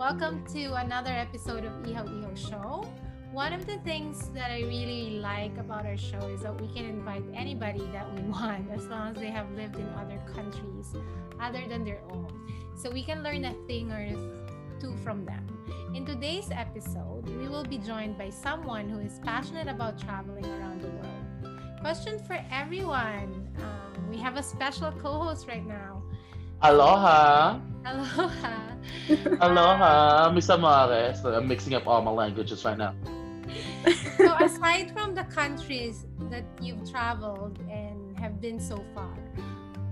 Welcome to another episode of Iho Iho Show. One of the things that I really like about our show is that we can invite anybody that we want as long as they have lived in other countries other than their own. So we can learn a thing or two from them. In today's episode, we will be joined by someone who is passionate about traveling around the world. Question for everyone. Um, we have a special co host right now. Aloha. Aloha. Aloha, Miss Amares. I'm mixing up all my languages right now. so, aside from the countries that you've traveled and have been so far,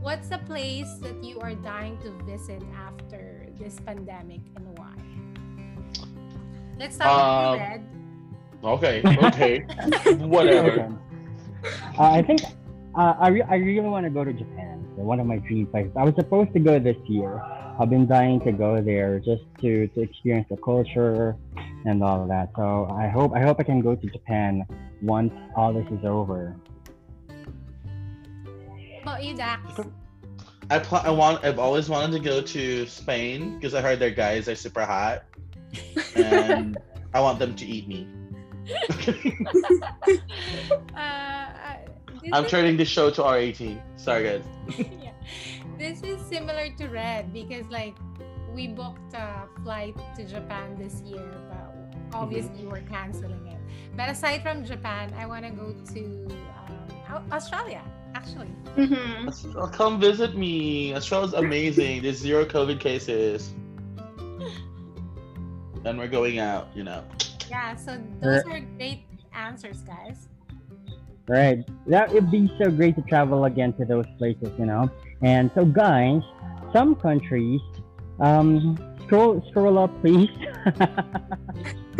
what's the place that you are dying to visit after this pandemic and why? Let's start Um, with you, Red. Okay, okay. Whatever. Uh, I think uh, I, re- I really want to go to Japan. One of my dream places. I was supposed to go this year. I've been dying to go there just to, to experience the culture and all of that. So I hope I hope I can go to Japan once all this is over. How about you, Dax? I pl- I want. I've always wanted to go to Spain because I heard their guys are super hot, and I want them to eat me. Uh, uh, I'm turning this show to R18. Sorry, guys. yeah. This is similar to Red because like we booked a flight to Japan this year, but obviously we're canceling it. But aside from Japan, I want to go to um, Australia. Actually, Mm-hmm. Come visit me. Australia's amazing. There's zero COVID cases, and we're going out. You know. yeah. So those are great answers, guys. Right. That would be so great to travel again to those places, you know. And so, guys, some countries, um, scroll scroll up, please.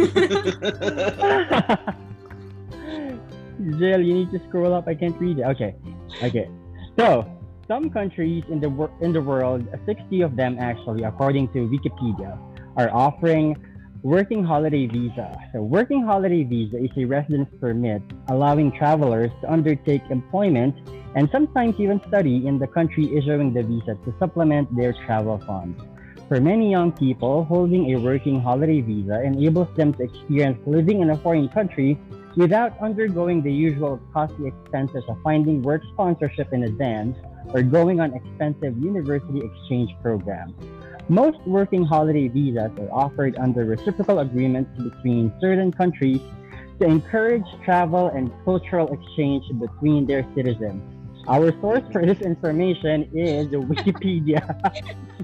Jill, you need to scroll up. I can't read it. Okay, okay. So, some countries in the wor- in the world, 60 of them actually, according to Wikipedia, are offering working holiday visa. So, working holiday visa is a residence permit allowing travelers to undertake employment and sometimes even study in the country issuing the visa to supplement their travel funds. For many young people, holding a working holiday visa enables them to experience living in a foreign country without undergoing the usual costly expenses of finding work sponsorship in advance or going on expensive university exchange programs. Most working holiday visas are offered under reciprocal agreements between certain countries to encourage travel and cultural exchange between their citizens. Our source for this information is Wikipedia.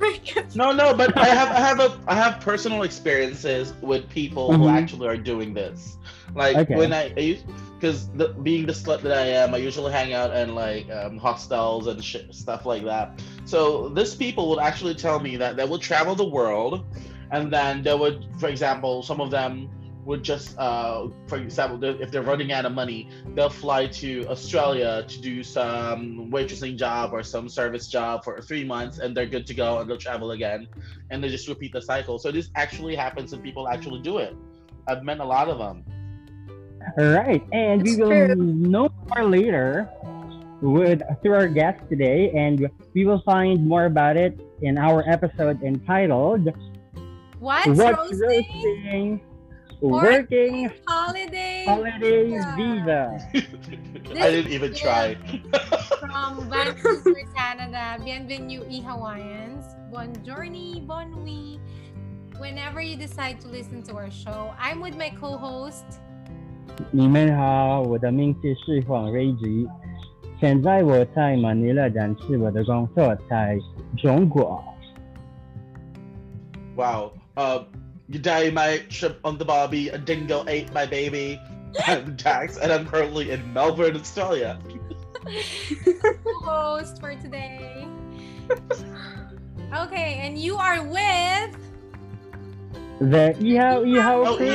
No, no, but I have I have a I have personal experiences with people who Mhm. actually are doing this. Like Okay. when I, I because being the slut that I am, I usually hang out in like um, hostels and sh- stuff like that. So this people would actually tell me that they would travel the world, and then they would, for example, some of them would just, uh, for example, they- if they're running out of money, they'll fly to Australia to do some waitressing job or some service job for three months, and they're good to go, and they'll travel again, and they just repeat the cycle. So this actually happens, and people actually do it. I've met a lot of them. All right, and we will true. know more later with through our guest today, and we will find more about it in our episode entitled What's, "What's roasting? Roasting Working Holiday Holiday Visa." Visa." I didn't even try. from Vancouver, Canada. Bienvenue, e Hawaiians. Buongiorno, bon nuit. Whenever you decide to listen to our show, I'm with my co-host. 你们好，我的名字是黄瑞吉，现在我在马尼拉，但是我的工作在中国。 Wow. Uh, you die my trip on the Bobby. A dingo ate my baby. I'm Dax, and I'm currently in Melbourne, Australia. co-host for today. Okay, and you are with. The Iho Iho Oh, crew.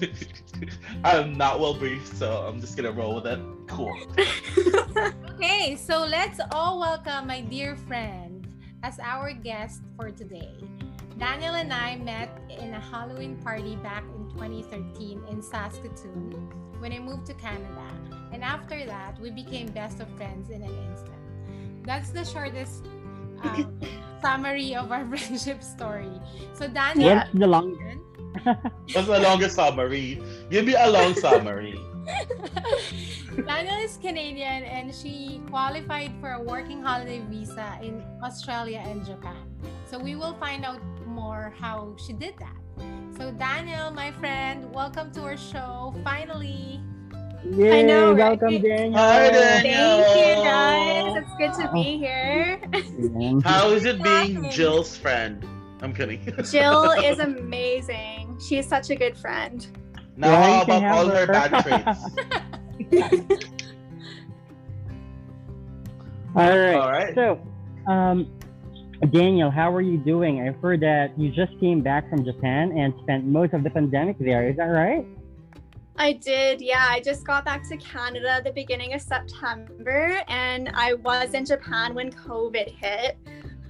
yo. I'm not well briefed, so I'm just gonna roll with it. Cool. Okay, so let's all welcome my dear friend as our guest for today. Daniel and I met in a Halloween party back in 2013 in Saskatoon when I moved to Canada. And after that, we became best of friends in an instant. That's the shortest um, summary of our friendship story. So Daniel, What's the long? What's the longest summary? Give me a long summary. Daniel is Canadian and she qualified for a working holiday visa in Australia and Japan. So we will find out more how she did that. So Daniel, my friend, welcome to our show. Finally. Yay, know, right? welcome, Daniel. Hi, Daniel. Thank you guys. It's good to be here. How is it being Jill's friend? I'm kidding. Jill is amazing. She's such a good friend. Now, Yeah, how you can about all have her her. bad traits? All right. All right. So, um, Daniel, how are you doing? I've heard that you just came back from Japan and spent most of the pandemic there. Is that right? I did, yeah. I just got back to Canada at the beginning of September and I was in Japan when COVID hit.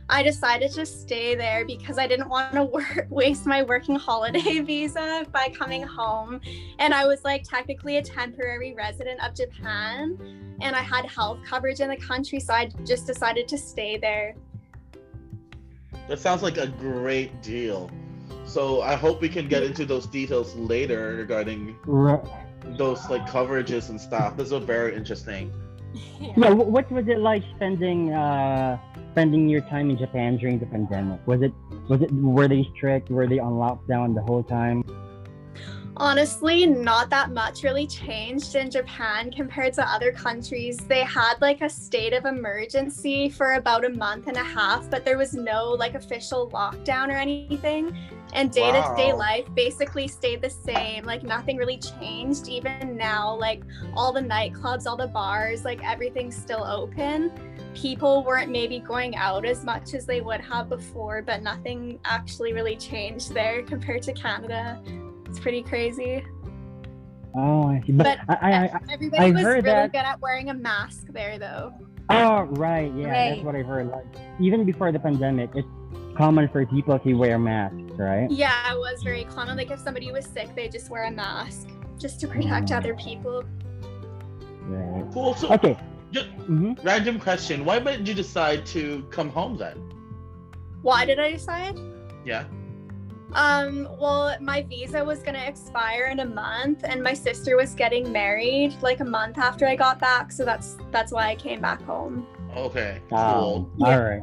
I decided to stay there because I didn't want to work, waste my working holiday visa by coming home. And I was like technically a temporary resident of Japan and I had health coverage in the country, so I just decided to stay there. That sounds like a great deal. So I hope we can get into those details later regarding R- those like coverages and stuff. This is very interesting. Yeah. What was it like spending uh, spending your time in Japan during the pandemic? Was it was it were they strict? Were they on lockdown the whole time? Honestly, not that much really changed in Japan compared to other countries. They had like a state of emergency for about a month and a half, but there was no like official lockdown or anything. And day to day life basically stayed the same. Like nothing really changed. Even now, like all the nightclubs, all the bars, like everything's still open. People weren't maybe going out as much as they would have before, but nothing actually really changed there compared to Canada. It's pretty crazy. Oh, I see. But, But I, I, I, Everybody I was heard really that- good at wearing a mask there, though. oh right, yeah, that's what I heard. Like even before the pandemic, it's common for people to wear masks, right? Yeah, it was very common. Like if somebody was sick, they just wear a mask just to protect Mm. other people. Right. Cool. So Okay. Ju- hmm random question. Why did you decide to come home then? Why did I decide? Yeah. Um, well, my visa was gonna expire in a month, and my sister was getting married like a month after I got back, so that's that's why I came back home. Okay. Um, Cool. Yeah. All right.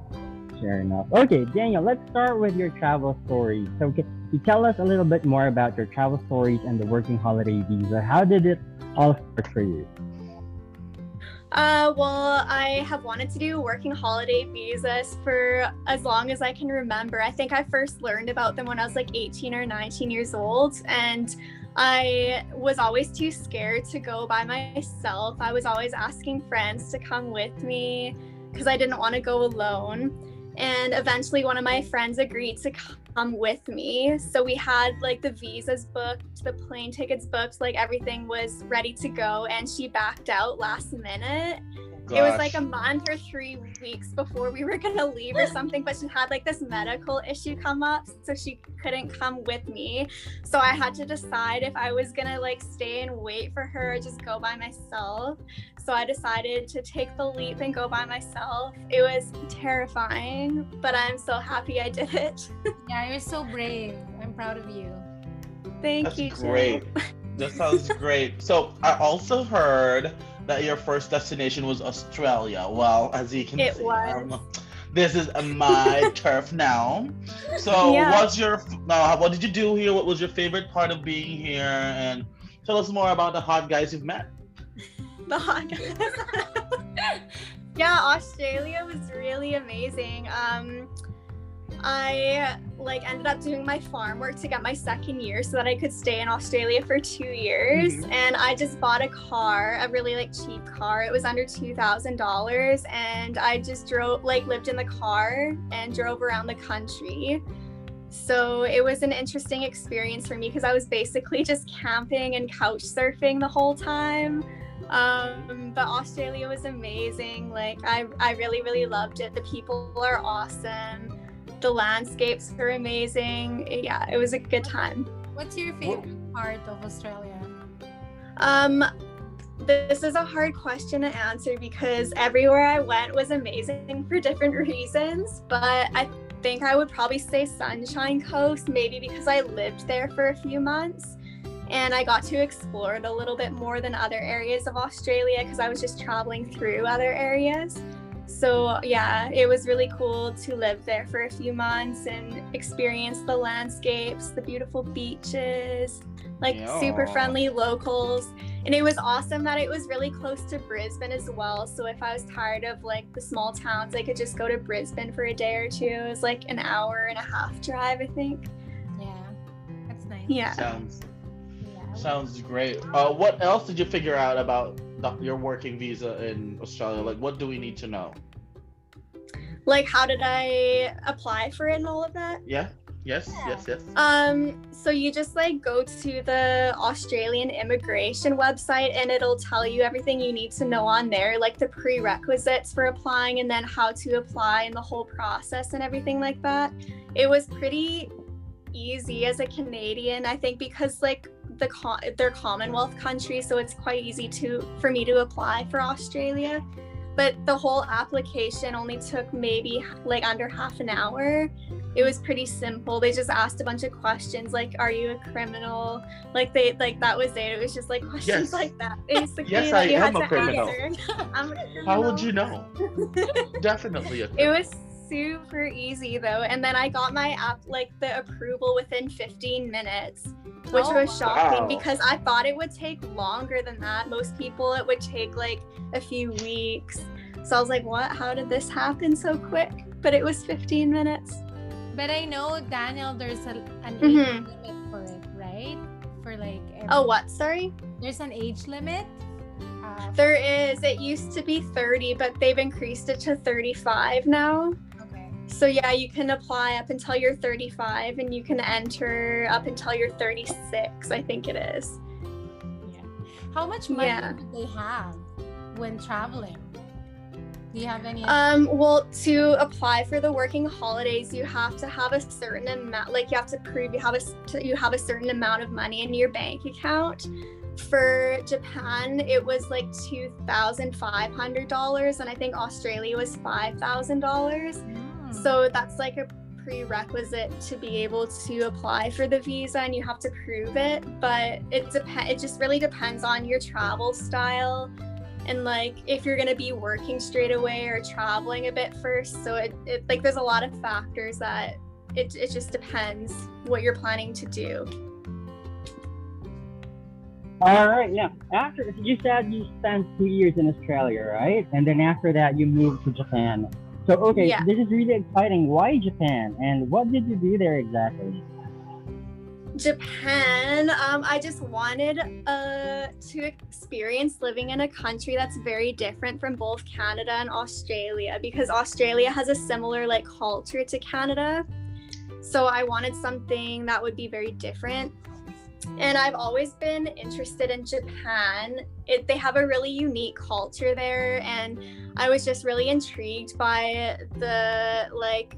Fair enough. Okay, Daniel, let's start with your travel stories. So, can you tell us a little bit more about your travel stories and the working holiday visa? How did it all start for you? Uh, well, I have wanted to do working holiday visas for as long as I can remember. I think I first learned about them when I was like 18 or 19 years old, and I was always too scared to go by myself. I was always asking friends to come with me because I didn't want to go alone. And eventually, one of my friends agreed to come with me. So we had like the visas booked, the plane tickets booked, like everything was ready to go. And she backed out last minute. It was like a month or three weeks before we were gonna leave or something, but she had like this medical issue come up, so she couldn't come with me. So I had to decide if I was gonna like stay and wait for her or just go by myself. So I decided to take the leap and go by myself. It was terrifying, but I'm so happy I did it. Yeah, you're so brave. I'm proud of you. Thank That's you. Jill. great. That sounds great. So I also heard that your first destination was Australia. Well, as you can It see, was. um, this is my turf now. So, Yeah. what's your uh, what did you do here? What was your favorite part of being here? And tell us more about the hot guys you've met. the hot guys. yeah, Australia was really amazing. Um, I like ended up doing my farm work to get my second year so that I could stay in Australia for two years. Mhm. And I just bought a car, a really like cheap car. It was under two thousand dollars, and I just drove like lived in the car and drove around the country. So it was an interesting experience for me because I was basically just camping and couch surfing the whole time. Um, but Australia was amazing. Like I, I really, really loved it. The people are awesome. The landscapes were amazing. Yeah, it was a good time. What's your favorite part of Australia? Um, this is a hard question to answer because everywhere I went was amazing for different reasons. But I think I would probably say Sunshine Coast, maybe because I lived there for a few months and I got to explore it a little bit more than other areas of Australia because I was just traveling through other areas. So, yeah, it was really cool to live there for a few months and experience the landscapes, the beautiful beaches, like Yeah. super friendly locals. And it was awesome that it was really close to Brisbane as well. So, if I was tired of like the small towns, I could just go to Brisbane for a day or two. It was like an hour and a half drive, I think. Yeah, that's nice. Yeah. Sounds Yeah. sounds great. Uh, what else did you figure out about the, your working visa in Australia? Like, what do we need to know? Like, how did I apply for it and all of that? Yeah. Yes. Yeah. Yes. Yes. Um, so you just like go to the Australian immigration website and it'll tell you everything you need to know on there, like the prerequisites for applying and then how to apply and the whole process and everything like that. It was pretty easy as a Canadian, I think, because like the con- they're Commonwealth country, so it's quite easy to for me to apply for Australia. But the whole application only took maybe like under half an hour it was pretty simple. They just asked a bunch of questions like, "Are you a criminal?" Like they like that was it. It was just like questions Yes. like that. Basically, Yes, I you am had a to criminal. a How would you know? Definitely. A criminal. It was super easy though, and then I got my app like the approval within 15 minutes, which Oh, was shocking wow. because I thought it would take longer than that. Most people it would take like a few weeks. So I was like, "What? How did this happen so quick?" But it was 15 minutes. But I know Daniel, there's a, an age limit for it, right? For like every- Oh, what? Sorry. There's an age limit. Uh, There is. It used to be 30, but they've increased it to 35 now. So yeah, you can apply up until you're 35 and you can enter up until you're 36, I think it is. Yeah. How much money Yeah. do they have when traveling? Do you have any? Um, well, to apply for the working holidays, you have to have a certain amount, like you have to prove you have a you have a certain amount of money in your bank account. For Japan, it was like two thousand five hundred dollars, and I think Australia was five thousand dollars. Mm. So that's like a prerequisite to be able to apply for the visa and you have to prove it. But it depends it just really depends on your travel style and like if you're gonna be working straight away or traveling a bit first. So it, it like there's a lot of factors that it, it just depends what you're planning to do. All right, yeah. After you said you spent two years in Australia, right? And then after that, you moved to Japan. So okay, Yeah. this is really exciting. Why Japan? And what did you do there exactly? Japan, um, I just wanted uh, to experience living in a country that's very different from both Canada and Australia because Australia has a similar like culture to Canada. So I wanted something that would be very different. And I've always been interested in Japan. It, they have a really unique culture there, and I was just really intrigued by the like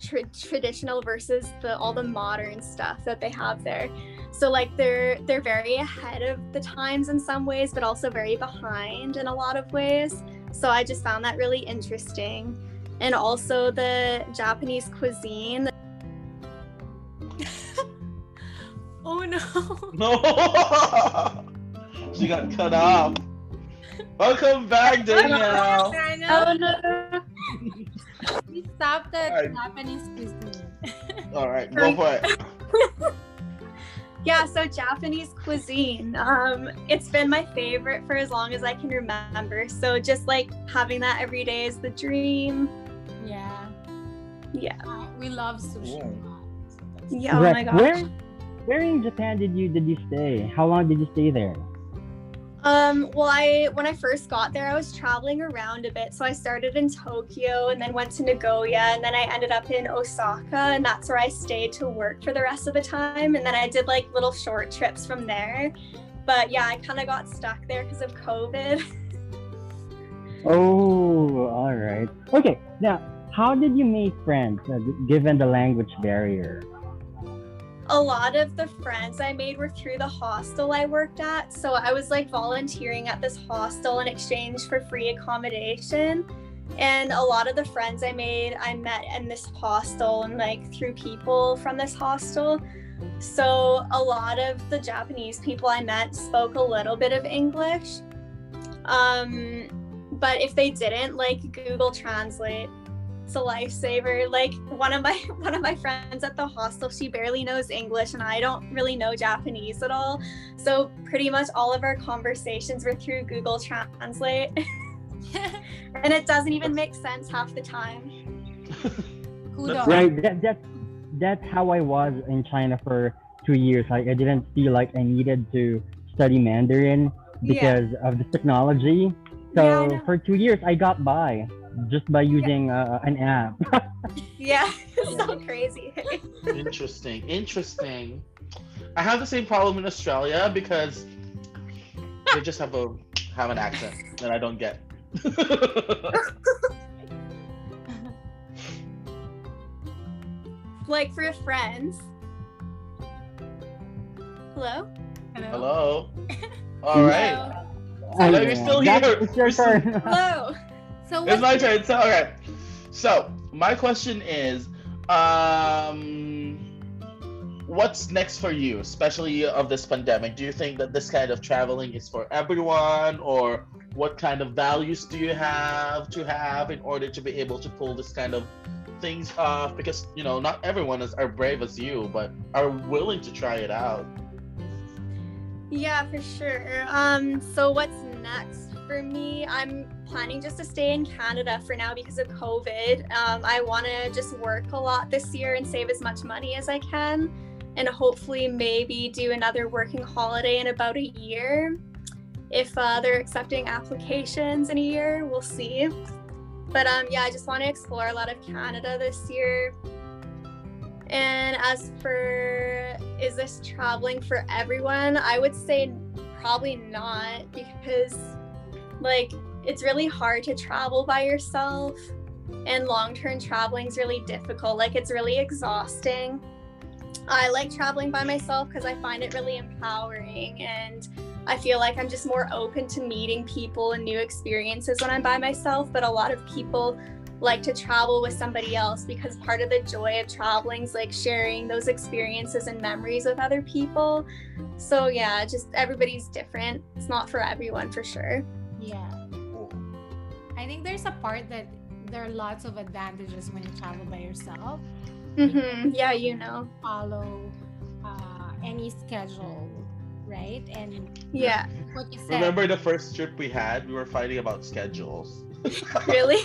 tra- traditional versus the all the modern stuff that they have there. So like they're they're very ahead of the times in some ways, but also very behind in a lot of ways. So I just found that really interesting. And also the Japanese cuisine. Oh no. No. she got cut off. Welcome back, Danielle. Oh no. we stopped at Alright. Japanese cuisine. All right, go for it. Yeah, so Japanese cuisine. Um, it's been my favorite for as long as I can remember. So just like having that every day is the dream. yeah. Yeah. Uh, we love sushi. a Ooh. lot, so that's- Yeah. Oh Right. my gosh. Where, where in Japan did you did you stay? How long did you stay there? Um, well, I when I first got there, I was traveling around a bit. So I started in Tokyo and then went to Nagoya, and then I ended up in Osaka, and that's where I stayed to work for the rest of the time. And then I did like little short trips from there. But yeah, I kind of got stuck there because of COVID. Oh, all right. Okay. Now, how did you make friends uh, given the language barrier? A lot of the friends I made were through the hostel I worked at. So I was like volunteering at this hostel in exchange for free accommodation. And a lot of the friends I made, I met in this hostel and like through people from this hostel. So a lot of the Japanese people I met spoke a little bit of English. Um, but if they didn't, like Google Translate it's a lifesaver. Like one of my one of my friends at the hostel, she barely knows English and I don't really know Japanese at all. So pretty much all of our conversations were through Google Translate. and it doesn't even make sense half the time. Right. That, that's that's how I was in China for two years. Like I didn't feel like I needed to study Mandarin because of the technology. So know. for two years, I got by just by using uh, an app. Yeah, it's so crazy. Interesting. Interesting. I have the same problem in Australia because they just have a have an accent that I don't get. like for friends. Hello? Hello. All right. Hello. Hello, Oh, you're still That's- here. It's your We're still- turn. Hello. So It's my turn. So, okay. So, my question is, um, what's next for you, especially of this pandemic? Do you think that this kind of traveling is for everyone, or what kind of values do you have to have in order to be able to pull this kind of things off? Because you know, not everyone is are brave as you, but are willing to try it out. Yeah, for sure. Um, so what's next for me? I'm planning just to stay in Canada for now because of COVID. Um, I want to just work a lot this year and save as much money as I can, and hopefully maybe do another working holiday in about a year. If uh, they're accepting applications in a year, we'll see. But um, yeah, I just want to explore a lot of Canada this year. And as for is this traveling for everyone? I would say probably not because like it's really hard to travel by yourself and long-term traveling is really difficult. Like it's really exhausting. I like traveling by myself because I find it really empowering and I feel like I'm just more open to meeting people and new experiences when I'm by myself, but a lot of people like to travel with somebody else because part of the joy of traveling is like sharing those experiences and memories with other people. So yeah, just everybody's different. It's not for everyone for sure. Yeah. I think there's a part that there are lots of advantages when you travel by yourself. hmm Yeah, you know. Follow uh, any schedule, right? And Yeah. what you said. Remember the first trip we had? We were fighting about schedules. Really?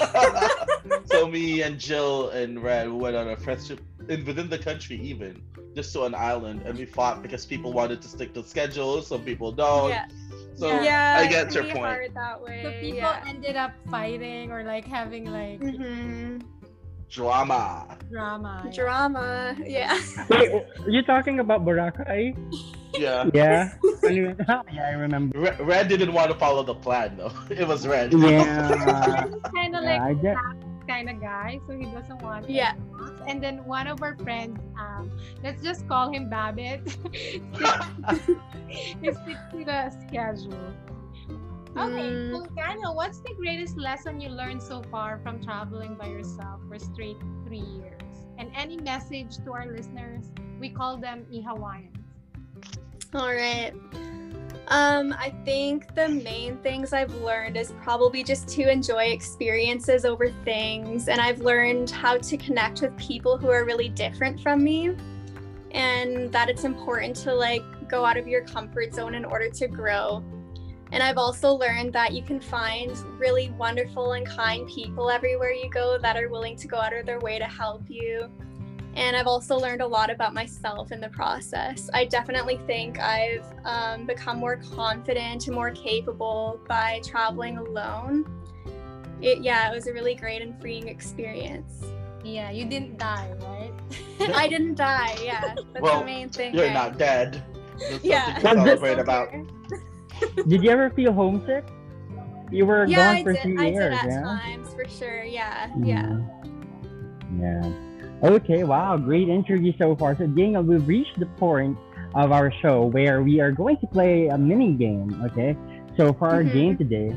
so me and Jill and Red went on a first trip in, within the country, even just to an island, and we fought because people wanted to stick to schedules, some people don't. yeah. So yeah. I get your pretty point. Hard that way. So people yeah. ended up fighting or like having like hmm Drama. drama. yeah. Drama. Yeah. Wait, are you talking about Boracay? Yeah. Yeah. Yeah, I remember. Re- Red didn't want to follow the plan though. It was Red. Yeah. kind of yeah, like I get. Kind of guy, so he doesn't want. Yeah. And then one of our friends, um, let's just call him Babbitt. he sticks to the schedule. Okay, Mm. so Daniel, what's the greatest lesson you learned so far from traveling by yourself for straight three years? And any message to our listeners? We call them Ihawaians. All right. Um, I think the main things I've learned is probably just to enjoy experiences over things. And I've learned how to connect with people who are really different from me. And that it's important to like go out of your comfort zone in order to grow. And I've also learned that you can find really wonderful and kind people everywhere you go that are willing to go out of their way to help you. And I've also learned a lot about myself in the process. I definitely think I've um, become more confident and more capable by traveling alone. It, yeah, it was a really great and freeing experience. Yeah, you didn't die, right? I didn't die. Yeah, that's Well, the main thing. You're right? not dead. That's Yeah. something to Was celebrate about. Did you ever feel homesick? You were Yeah, gone I for did. three I years, did at yeah. times for sure. Yeah, yeah. Mhm. Yeah. Okay, wow, great interview so far. So, Daniel, we've reached the point of our show where we are going to play a mini game. Okay, so for our Mhm. game today,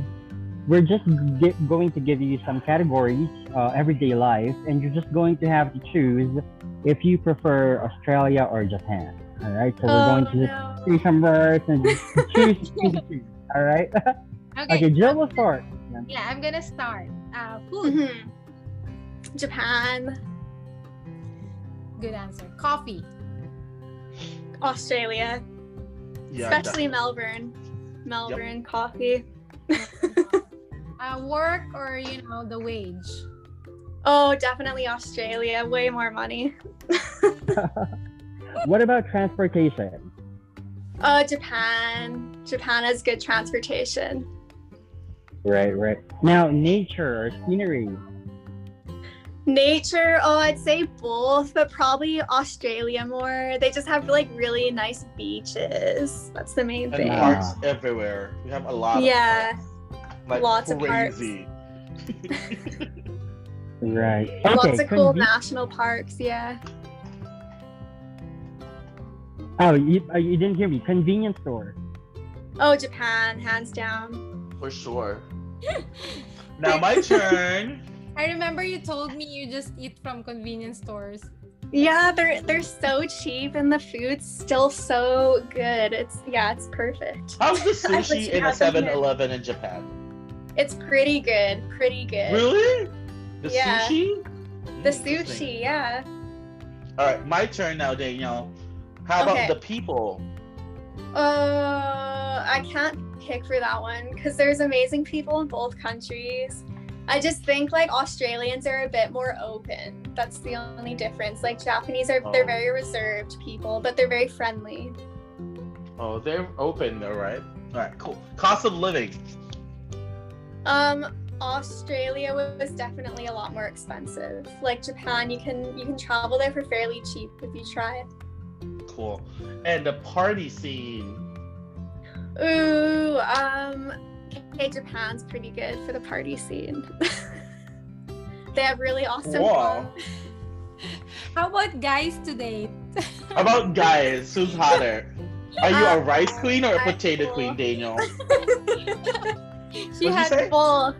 we're just gi- going to give you some categories, uh, everyday life, and you're just going to have to choose if you prefer Australia or Japan. All right, so we're going to just Oh, no. see some words and just choose, choose, choose. All right. Okay. okay, Jill will start. Yeah, I'm gonna start. Uh, food. Mhm. Japan, Good answer. Coffee. Australia, Yeah, especially Melbourne. Melbourne coffee. Uh, work or you know the wage. Oh, definitely Australia. Way more money. What about transportation? Oh, Japan. Japan has good transportation. Right, right. Now, nature or scenery. Nature, oh, I'd say both, but probably Australia more. They just have like really nice beaches. That's the main and thing. Yeah. parks everywhere. We have a lot. Yeah. of parks. like Lots of parks. Right. Okay. Lots of cool conve- national parks, yeah. oh, you, uh, you didn't hear me. Convenience store. Oh, Japan, hands down. For sure. now my turn. I remember you told me you just eat from convenience stores. Yeah, they're they're so cheap and the food's still so good. It's yeah, it's perfect. How's the sushi in a have them here. 7-Eleven in Japan? It's pretty good, pretty good. Really? The Yeah. sushi? The sushi, yeah. All right, my turn now, Danielle. How Okay. about the people? Uh, I can't pick for that one because there's amazing people in both countries. I just think like Australians are a bit more open. That's the only difference. Like Japanese are they're Oh. very reserved people, but they're very friendly. Oh, they're open though, right? All right, cool. Cost of living. Um, Australia was definitely a lot more expensive. Like Japan, you can you can travel there for fairly cheap if you try. Cool. And the party scene. Ooh, um, okay, Japan's pretty good for the party scene. they have really awesome. Wow. How about guys to date? About guys, who's hotter? Are you a Uh, rice queen or a potato queen, Daniel? she had? Both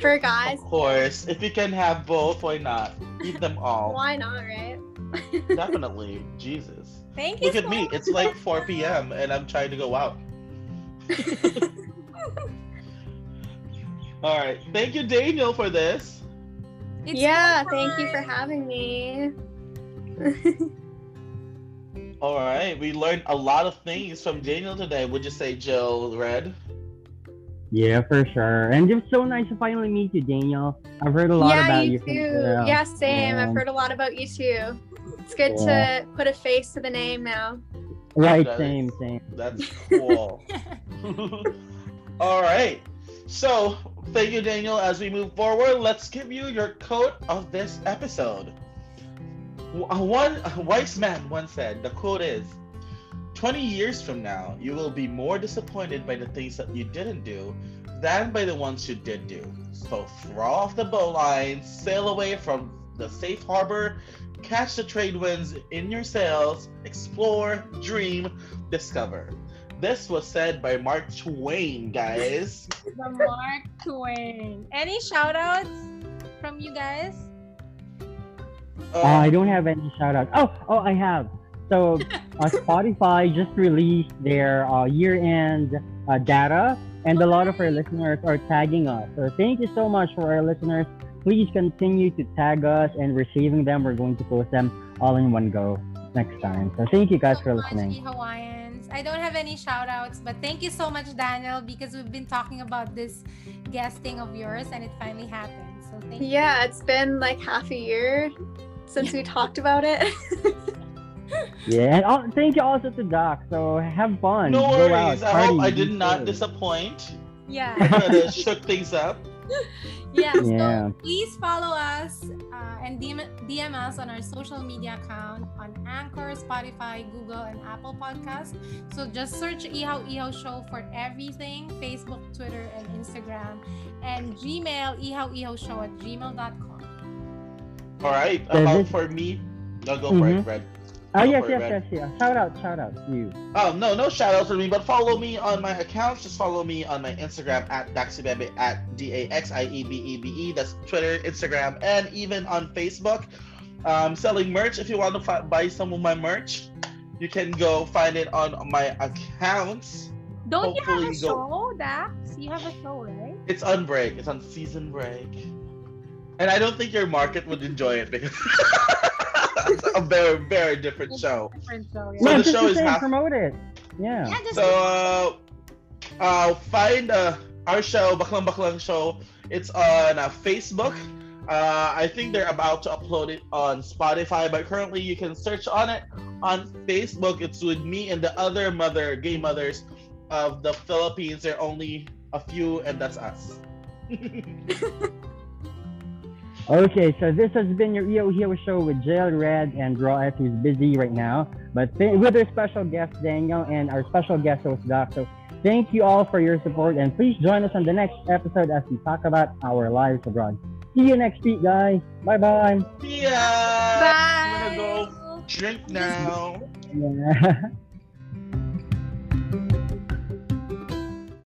for guys. Of course. If you can have both, why not? Eat them all. Why not, right? Definitely. Jesus. Thank you. Look at so me. much. It's like 4 p.m. and I'm trying to go out. All right. Thank you, Daniel, for this. It's yeah, so thank you for having me. All right. We learned a lot of things from Daniel today. Would you say, Jill Red? Yeah, for sure. And it's so nice to finally meet you, Daniel. I've heard a lot yeah, about you you. too. from- yeah, same. Yeah. I've heard a lot about you too. It's good Yeah. to put a face to the name now. Right, That same, is- same. That's cool. All right. So, thank you, Daniel. As we move forward, let's give you your quote of this episode. One wise man once said, the quote is 20 years from now, you will be more disappointed by the things that you didn't do than by the ones you did do. So, throw off the bowline, sail away from the safe harbor, catch the trade winds in your sails, explore, dream, discover. This was said by Mark Twain, guys. the Mark Twain. Any shout outs from you guys? Uh, I Um, don't have any shout outs. Oh, oh, I have. So, uh, Spotify just released their uh, year end uh, data, and a lot of our listeners are tagging us. So, thank you so much for our listeners. Please continue to tag us and receiving them. We're going to post them all in one go next time. So, thank you guys so for much, listening. we Hawaiians. I don't have any shout outs, but thank you so much, Daniel, because we've been talking about this guesting of yours and it finally happened. So thank you. Yeah, it's been like half a year since we talked about it. Yeah, and al- thank you also to Doc. So, have fun. no Go out, worries. I hope I did not disappoint. Yeah. I kind of shook things up. yeah. Yeah. So please follow us uh, and DM, DM us on our social media account on Anchor, Spotify, Google, and Apple Podcasts. So just search Ihaw Ihaw Show for everything Facebook, Twitter, and Instagram. And Gmail, Ihaw Ihaw Show at gmail.com. All right. About for me, no, go for it, Mhm. Fred. Oh Go yes, yes, yes, yes. Shout out, shout out, you. Oh no, no shout out for me, but follow me on my accounts. Just follow me on my Instagram at Daxiebebe at D A X I E B E B E. That's Twitter, Instagram, and even on Facebook. Um, selling merch. If you want to fi- buy some of my merch, you can go find it on my accounts. Don't you have Hopefully a go- show, Dax? You have a show, right? It's on break. It's on season break. And I don't think your market would enjoy it because it's a very, very different show. Different show, So yeah. the show is saying, half- promote. Yeah. yeah, So, uh, uh, find uh, our show, Baklang Baklang Show. It's on uh, Facebook. Uh, I think they're about to upload it on Spotify, but currently you can search on it on Facebook. It's with me and the other mother, gay mothers of the Philippines. There are only a few, and that's us. Okay, so this has been your EO Hero show with Jail Red and Draw F, who's busy right now, but th- with our special guest Daniel and our special guest host Doc. So thank you all for your support, and please join us on the next episode as we talk about our lives abroad. See you next week, guys. Bye bye. See ya! Bye. I'm gonna go drink now. Yeah.